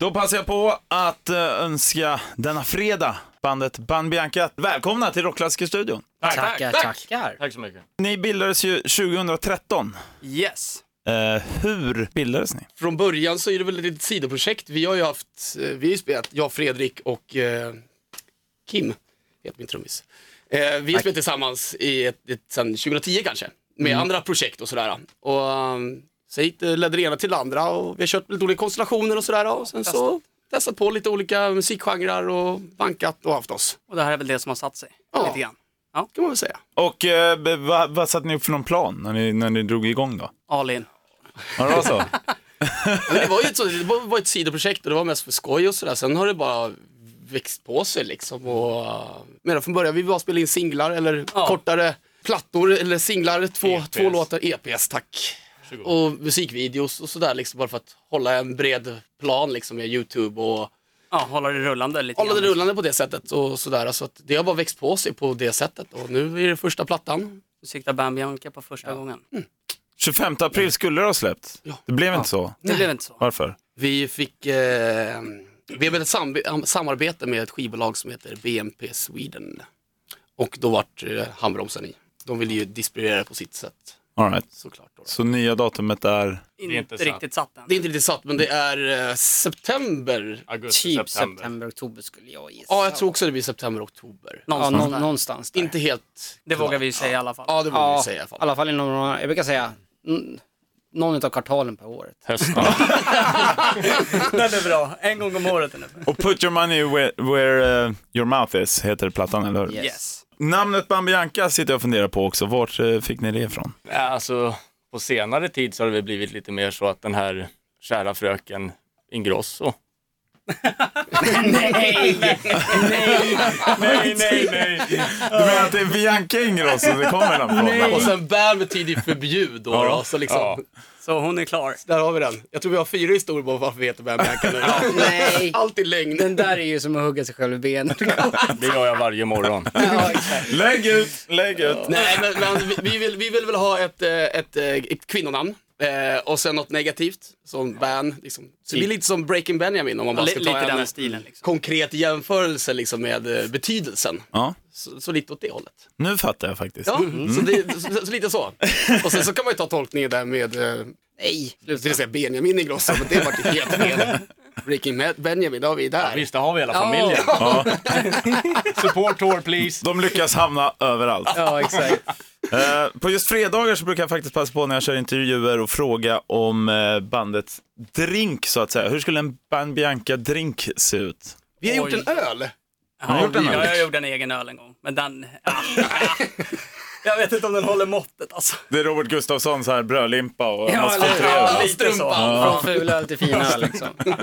Då passar jag på att eh, önska denna fredag bandet Band Bianca välkomna till Rockklassikerstudion. Tackar, tackar. Tack så mycket. Ni bildades ju 2013. Yes. Eh, hur bildades ni? Från början så är det väl ett litet sidoprojekt. Vi har ju haft, eh, vi har ju spelat, jag, Fredrik och eh, Kim, heter min trummis. Eh, vi har spelat tillsammans i ett, ett, sen 2010 kanske, med andra projekt och sådär. Och um, så gick det, ledde det ena till det andra och vi har kört lite olika konstellationer och sådär. Och sen så testat på lite olika musikgenrer och bankat och haft oss, Och det här är väl det som har satt sig Ja. lite grann. kan man väl säga. Och eh, vad, vad satte ni upp för någon plan när ni, när ni drog igång då? All in. Ja, det var så? Det var ju ett, så, det var ett sidoprojekt och det var mest för skoj och sådär. Sen har det bara växt på sig liksom. Och, uh, men från början vi bara spela in singlar eller Ja. kortare plattor eller singlar, två, EPs. två låtar, EPS tack. Och musikvideos och sådär liksom bara för att hålla en bred plan liksom med YouTube och Ja, hålla det rullande lite hålla det grann. rullande på det sättet och sådär. Så att det har bara växt på sig på det sättet och nu är det första plattan. Du siktar Bam Bianca på första gången. 25 april skulle det ha släppt. Ja. Det blev inte så. Det blev inte så. Varför? Vi fick, eh, vi har ett sam- samarbete med ett skivbolag som heter BMP Sweden. Och då vart eh, handbromsen i. De ville ju distribuera det på sitt sätt, All right. såklart. Då. Så nya datumet är... Inte, inte riktigt satt än. Det är inte riktigt satt, men det är eh, september. Augusti, Typ september. september, oktober skulle jag gissa. Ja, jag tror också det blir september, oktober. Ja, Någonstans nå- där. någonstans där. Inte helt Det klart. vågar vi säga i alla fall. Ja, det vågar ja, vi säga i alla i fall. alla fall inom några, jag brukar säga, någon av kvartalen på året. Hösten. Den är bra. En gång om året ungefär. Och Put your money where, where eh, your mouth is heter plattan, eller hur? Yes. Yes. Namnet Bambianca sitter jag och funderar på också. Vart eh, fick ni det ifrån? Ja, alltså, på senare tid så har det blivit lite mer så att den här kära fröken Ingrosso. nej, nej, nej, nej. Du menar att det är Bianca Ingrosso det kommer den från? Och sen bär betyder förbjud då, då så liksom. Ja. Så hon är klar. Där har vi den. Jag tror vi har fyra historier på varför vi heter Bam Bianca nu. Nej, Alltid lögn. den där är ju som att hugga sig själv i benet. Det gör jag varje morgon. ja. Lägg ut, lägg ut. Nej, men, men vi, vi, vill, vi vill väl ha ett, eh, ett, eh, ett kvinnonamn. Eh, och sen något negativt, som ban. Liksom. Så det blir lite som Breaking Benjamin om man bara ska ta en stilen liksom. konkret jämförelse liksom, med eh, betydelsen. Ja, Så, så lite åt det hållet. nu fattar jag faktiskt. Ja, så, det, så, så lite så. Och sen så kan man ju ta tolkningen där med, eh, Nej, jag skulle säga Benjamin Ingrosso, men det vart helt fel. Breaking Benjamin, då har vi där. Visst, det har vi hela familjen. Support tour please. De lyckas hamna överallt. ja exakt. Eh, på just fredagar så brukar jag faktiskt passa på när jag kör intervjuer och fråga om eh, bandets drink så att säga. Hur skulle en Band Bianca-drink se ut? Vi har gjort Oj. en öl. gjort en Ja, öl? jag gjorde en egen öl en gång. Men den... Ja, ja. Jag vet inte om den håller måttet alltså. Det är Robert Gustafsson så här brödlimpa och Ja, eller. Ja, lite så. Från fulöl till finöl liksom.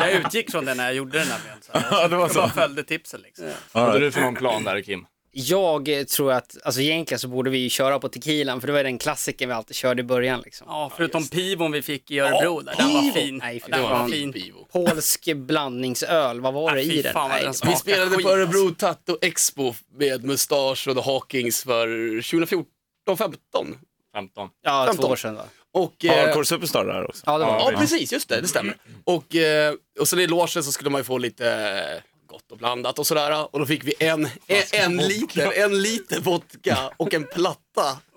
Jag utgick från det när jag gjorde den här bilden. Så här. Ja, det var Jag bara så. följde tipsen liksom. Vad hade du för någon plan där Kim? Jag tror att, alltså egentligen så borde vi ju köra på tequilan för det var den klassiken vi alltid körde i början liksom. Ja, förutom pivon vi fick i Örebro där. Den var fin. Nej, för den var fan. fin. Pivo. Polsk blandningsöl, vad var det i den? fan vad Nej, den. Vi spelade skit, på Örebro Tattoo Expo med Mustasch och The Hawkings för 2014, 15. 15. Ja, två 15. år sedan va? Och, eh, Hardcore Superstar där också. Ja, det var ja, det. precis, just det, det stämmer. Och, eh, och sen i logen så skulle man ju få lite eh, gott och blandat och sådär. Och då fick vi en, en, en liter, en liter vodka och en platta.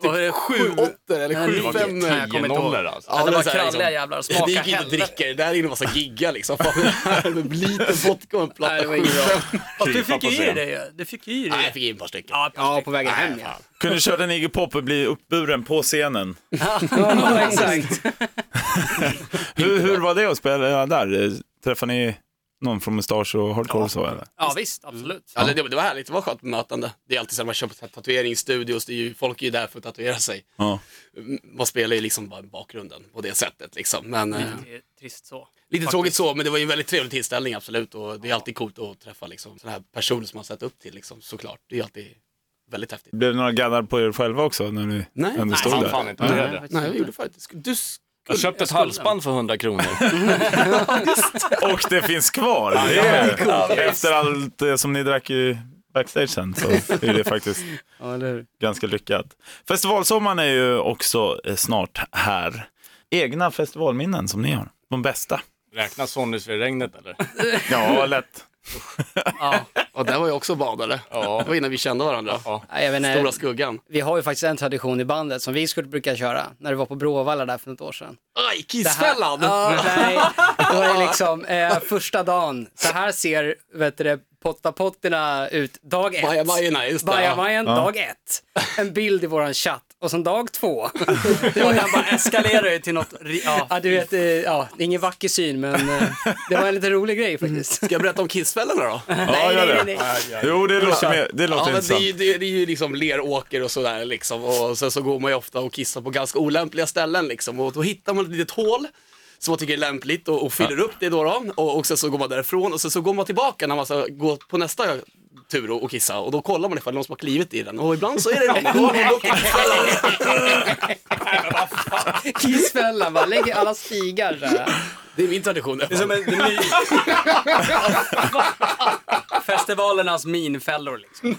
Var det Typ sju- åttor eller sju det var fem. Nej, jag kommer inte ihåg. nollor alltså. Ja, det är var så kralliga jävlar, smaka Det gick inte att dricka det, där är inne massa gigga liksom. Fan, en liter vodka och en platta. Var sju, fem. Fast du fick ju i dig ju. Du fick ju i dig Nej, jag det. fick in ett par stycken. Ja, på vägen hem ja. Kunde köra en Iggy Pop och bli uppburen på scenen. Ja, exakt. Hur, hur var det att spela där? Träffade ni någon från Mustasch och Hardcore och så eller? Ja, visst, absolut. Ja, det, det var härligt, det var skönt bemötande. Det är alltid så att man kör på tatueringsstudios, det är ju, folk är ju där för att tatuera sig. Ja. Man spelar ju liksom bara bakgrunden på det sättet liksom. Men, eh, Det är trist så. lite tråkigt så, men det var ju en väldigt trevlig tillställning absolut. Och det är alltid coolt att träffa liksom, sådana här personer som man sett upp till liksom, såklart. Det är alltid väldigt häftigt. Blev det några gaddar på er själva också när ni Nej. ändå Nej, stod Han där? fan inte med det. Nej, jag gjorde faktiskt. Du Jag köpte ett halsband för 100 kronor. Och det finns kvar. Det är, efter allt det som ni drack i backstage sen så är det faktiskt Ja, hur? ganska lyckat. Festivalsommaren är ju också eh, snart här. Egna festivalminnen som ni har, de bästa. Räknas Sonnysveregnet eller? Ja, lätt. Ja. Och där var jag också badare. Ja. Det var innan vi kände varandra. Ja. Nej, jag vet inte, Stora skuggan. vi har ju faktiskt en tradition i bandet som vi skulle brukar köra när det var på Bråvalla där för något år sedan. Aj, Det här- Kissfällan! Ja, nej, det var ju liksom eh, första dagen. Så här ser, vet du det, pottapotterna ut dag ett. Bajamajorna, just det. Bajamajan dag ett. En bild i våran chatt. Och sen dag två. Det var den bara eskalerar ju till något... ri- Ja. Ja, du vet, eh, ja, det är ingen vacker syn men eh, det var en lite rolig grej faktiskt. Ska jag berätta om Kissfällorna då? Ja, gör det. nej, nej. Jo, det låter, mer, det låter Ja, men det, är intressant. ju, det, det är ju liksom leråker och sådär liksom. Och sen så går man ju ofta och kissar på ganska olämpliga ställen liksom. Och då hittar man ett litet hål som man tycker är lämpligt och, och fyller upp det då. då och, och sen så går man därifrån och sen så går man tillbaka när man ska gå på nästa tur och, och kissa. Och då kollar man ifall någon som har klivit i den. Och ibland så är det de. Då har man gått i Kissfällan bara, lägger alla stigar så här. Det är min tradition. Det är som en, ny... Festivalernas minfällor liksom.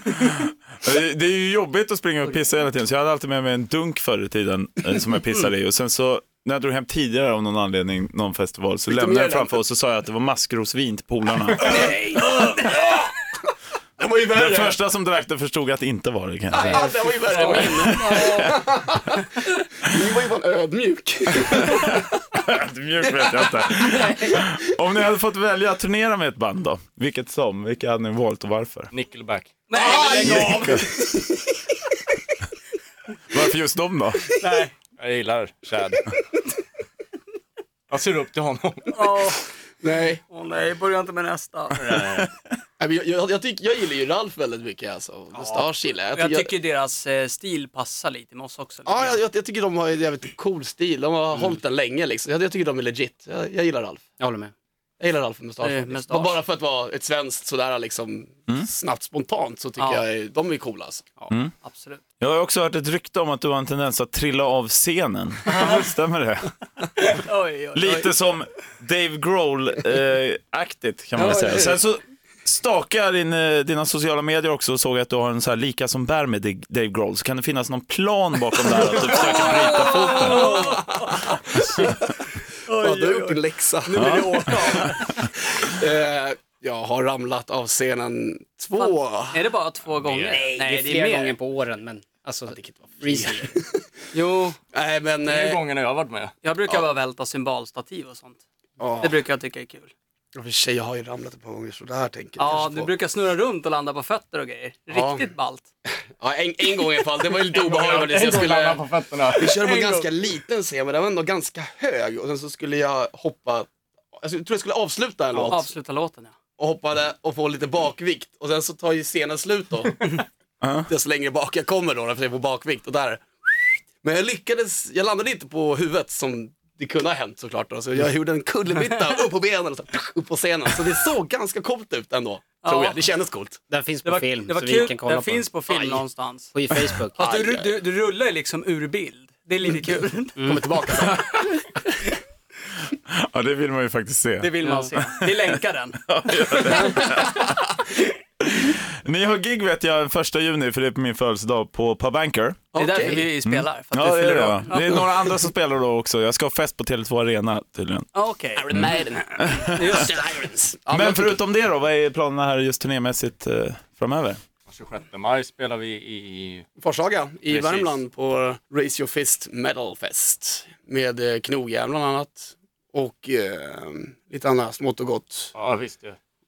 Det det är ju jobbigt att springa och pissa hela tiden, så jag hade alltid med mig en dunk förr i tiden eh, som jag pissade i. Och sen så, när jag drog hem tidigare av någon anledning, någon festival, så lämnade jag framför och så sa jag att det var maskrosvin till polarna. Det var ju Den värre. första som drack det förstod att det inte var det kan jag säga. Ja, det var ju värre än min. Ni var ju fan ödmjuk. Mjuk vet jag inte. Om ni hade fått välja att turnera med ett band då, vilket som, vilka hade ni valt och varför? Nickelback. Nej, men lägg av. Varför just dem då? Nej. Jag gillar Chad. Jag ser upp till honom. Åh, Nej. åh nej, börja inte med nästa. Nej, Jag, jag, jag, tycker, jag gillar ju Ralf väldigt mycket alltså. Mustasch gillar jag. Jag tycker- tycker deras eh, stil passar lite med oss också. Ja, jag, jag, jag tycker de har en jävligt cool stil. De har hållit den länge liksom. Jag, jag tycker de är legit. Jag, jag gillar Ralf. Jag håller med. Jag gillar Ralf Mustasch. Eh. Mustasch. Bara för att vara ett svenskt sådär liksom snabbt spontant så tycker Ja. jag de är coola alltså. Ja, absolut. Jag har också hört ett rykte om att du har en tendens att trilla av scenen. Stämmer det? Oj, oj, oj. Lite som Dave Grohl-aktigt kan man väl säga. Sen så stakade jag din, eh, dina sociala medier också och såg att du har en så här lika som bär med Dave Grohl. Så kan det finnas någon plan bakom det här att du försöker bryta foten? Ja, du har gjort en läxa. Nu blir det åka av. Eh, jag har ramlat av scenen två. Är det bara två gånger? Nej, det är flera gånger på åren men alltså, recently. Jo, Nej men... Det är Eh, gångerna jag har varit med. jag brukar bara välta symbolstativ och sånt. ja, Det brukar jag tycka är kul. Och för sig, jag har ju ramlat ett par gånger så där tänker Ja, kanske du på. brukar snurra runt och landa på fötter och grejer. Ja. Riktigt ballt. Ja, en, en gång i alla fall. Det var ju lite obehagligt. Så jag skulle... på fötterna. Vi körde på en En ganska liten scen, men den var ändå ganska hög. Och sen så skulle jag hoppa, alltså, jag tror jag skulle avsluta en låt. Avsluta låten ja. Och hoppade och få lite bakvikt. Och sen så tar ju scenen slut då. Desto längre bak jag kommer då, för jag får bakvikt. Och där. Men jag lyckades, jag landade inte på huvudet som det kunde ha hänt såklart. Då. Så jag gjorde en kullerbytta upp på benen och så, upp på scenen. Så det såg ganska coolt ut ändå. Tror Ja. jag, det kändes coolt. Den finns Det på var, film det var så vi kul. kan kolla Den på finns på film Aj. någonstans. På Facebook. Fast du, du, du rullar ju liksom ur bild. Det är lite kul. Kommer tillbaka sen. Ja, det vill man ju faktiskt se. Det vill man se. Vi länkar den. Ni har gig vet jag första juni, för det är på min födelsedag, på Pub Anchor. Det är därför vi spelar. För att Ja, du det är fyller det. år. va? Det är några andra som spelar då också. Jag ska ha fest på Tele2 Arena tydligen. Ja, Okej. Iron Maiden. Just det. Irons. Ja, Men förutom det då, vad är planerna här just turnémässigt eh, framöver? 26 maj spelar vi i... Forshaga i Precis. Värmland på Raise Your Fist Metal Fest med eh, knogjärn bland annat och eh, lite annat smått och gott. Ja, visst det.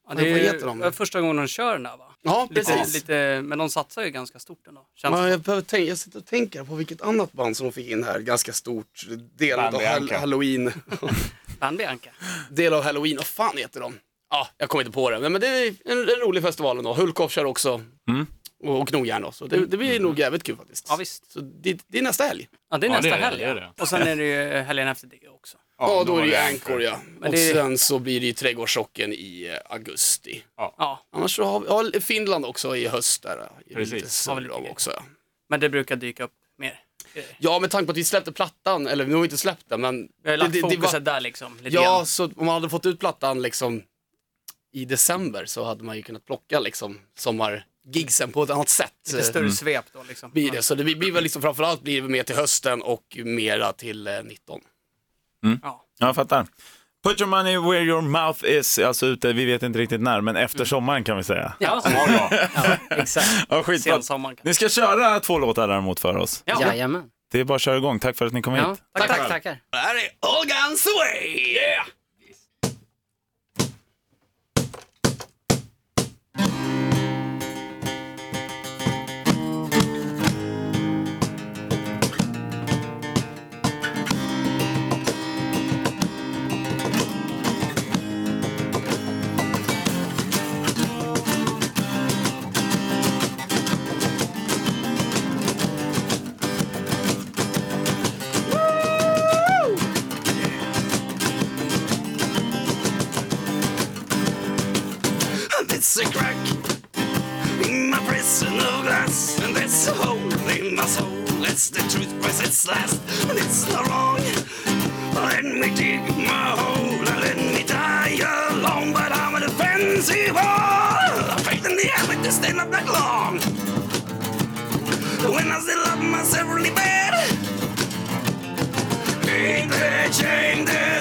Ja, det Vad är heter de? ju första gången de kör den där va? Ja, Lite, precis. lite, men de satsar ju ganska stort ändå. Känns Men jag, behöver tänka, jag sitter och tänker på vilket annat band som de fick in här, ganska stort, del av hall- Bianca. halloween. Band Bianca. del av halloween, vad fan heter de? Ja, jag kommer inte på det, Nej, men det är en, en rolig festival ändå. Hulkoff kör också. Mm. Och, och knogjärn då, så det, det blir nog jävligt kul faktiskt. Ja visst. Så det, det är nästa helg. Ja det är Ja, nästa det är det, helg. det är det. Och sen är det ju helgen efter det också. Ja, då är det ju Anchor ja. Men och det- sen så blir det ju Trädgårdschocken i eh, augusti. Ja, Annars så har vi ja, Finland också i höst där. eh, Precis. Har vi grejer. också. Ja. men det brukar dyka upp mer. ja, med tanke på att vi släppte plattan, eller vi har inte släppt den, men Vi har lagt det- det- det fokuset var- där liksom. Lite Ja, grann. så om man hade fått ut plattan liksom i december så hade man ju kunnat plocka liksom sommargigsen på ett annat sätt. Lite större svep då liksom. Blir det. Så det blir väl liksom framförallt blir det mer till hösten och mera till eh, 19. Ja. Ja, jag fattar. Put your money where your mouth is, alltså ute, vi vet inte riktigt när, men efter sommaren kan vi säga. Ja, exakt. Ja. Sensommaren. Ni ska köra två låtar däremot för oss. Ja. Jajamän. Det är bara att köra igång. Tack för att ni kom Ja, hit. tack, Tack tack, tackar. Det här är All Guns Away! Yeah! Its last, and it's not wrong. Let me dig my hole and let me die alone, but I'm a defensive wall. Faith in the habit to stand up that long. When I still love myself really bad. Ain't that that's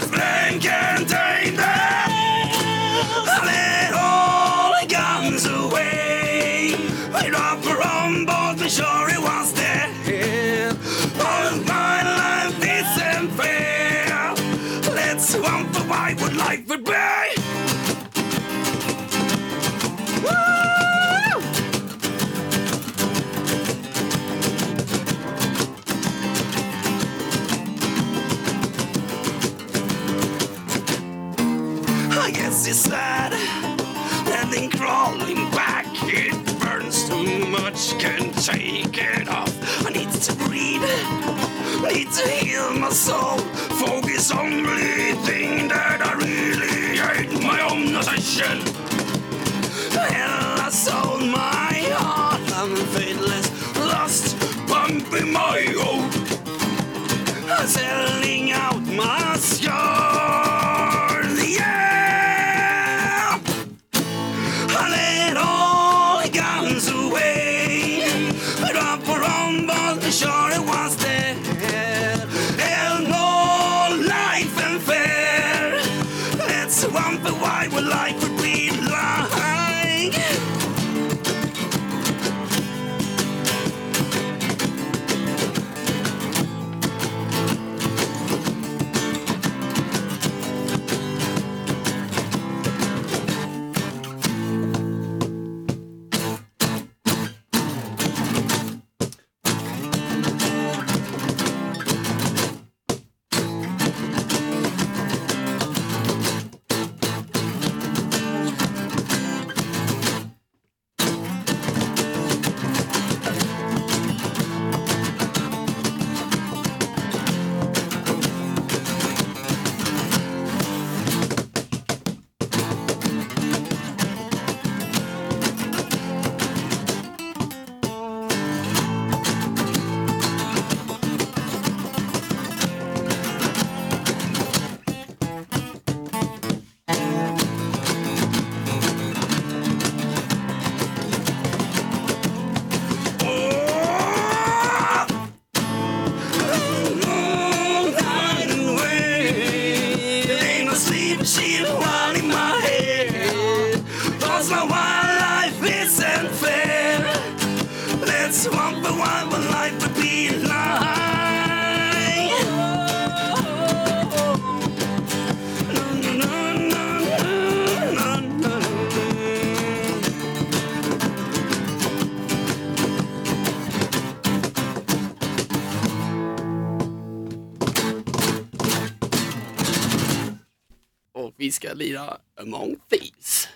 It's sad. And then crawling back, it burns too much, can't take it off. I need to breathe, need to heal my soul. Focus on thing that I really hate, my own obsession. Hell, I sold my heart, I'm faithless, lost, pumping my hope. Selling out my scars, vi ska lira Among Thieves.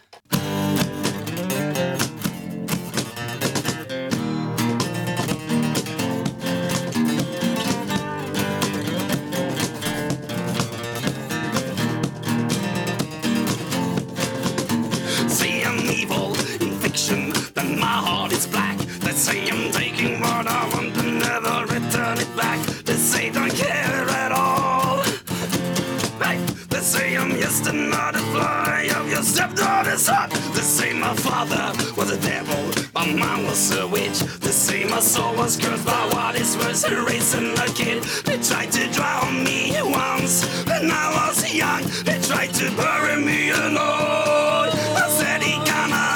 Stepped on his heart. They say my father was a devil, my mom was a witch. They say my soul was cursed by what is worse than raising a kid. They tried to drown me once when I was young. They tried to bury me alone. I said he gonna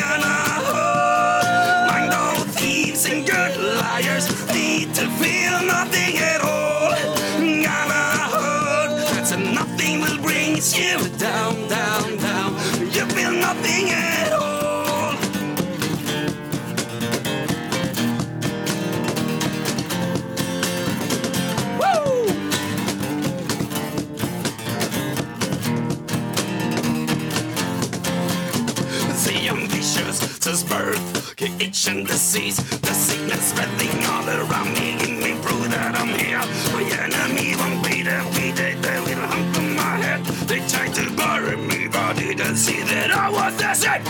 gonna. Mind all thieves and good liars need to feel nothing at all. Gonna nothing will bring you down. Itch disease, the sickness spreading all around me. Give me proof that I'm here. My enemy won't be there. We did the little hump on my head. They tried to bury me, but didn't see that I was the shit.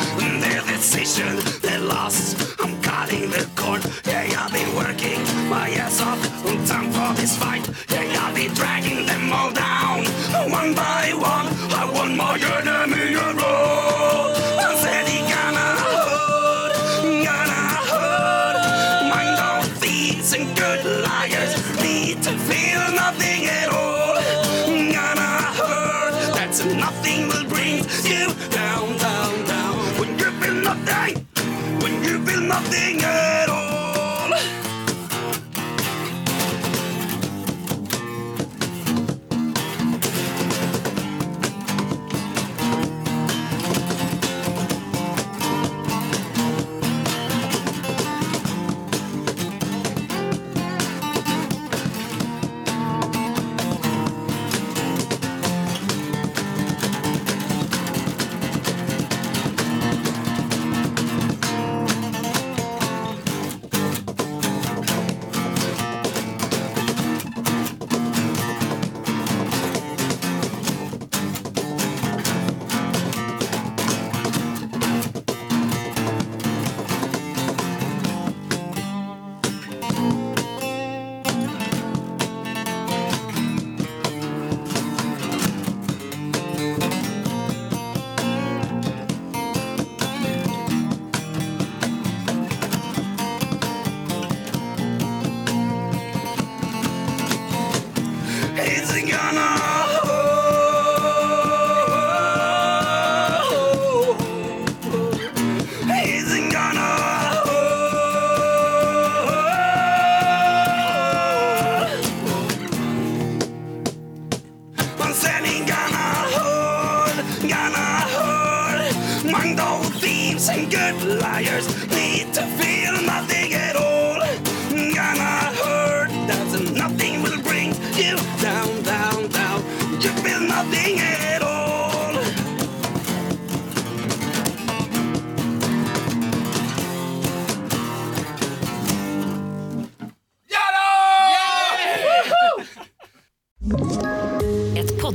Their decision, they lost. I'm cutting the cord. Yeah, I've been working my ass off. Time for this fight. Yeah, I've been dragging them all down. One by one, I want my enemy to